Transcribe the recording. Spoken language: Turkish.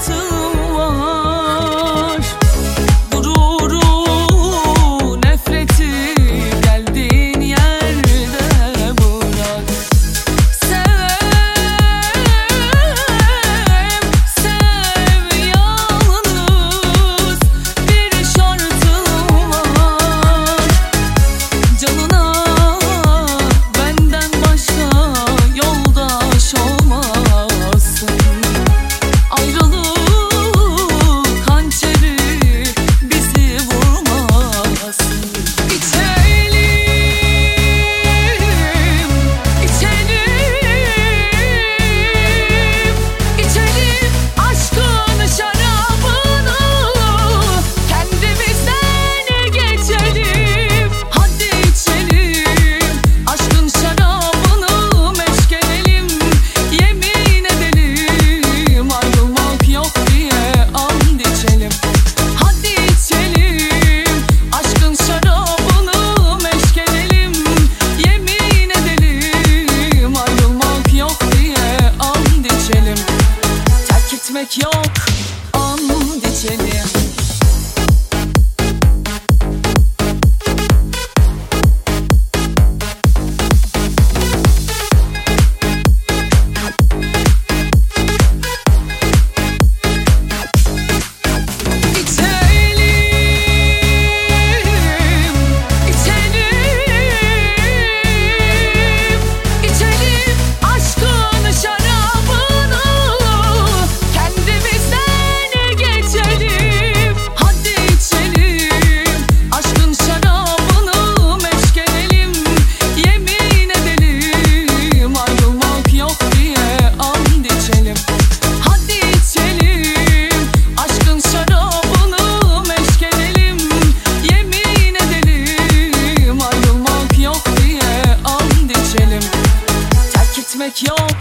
to Gitmek yok. An geçeni yok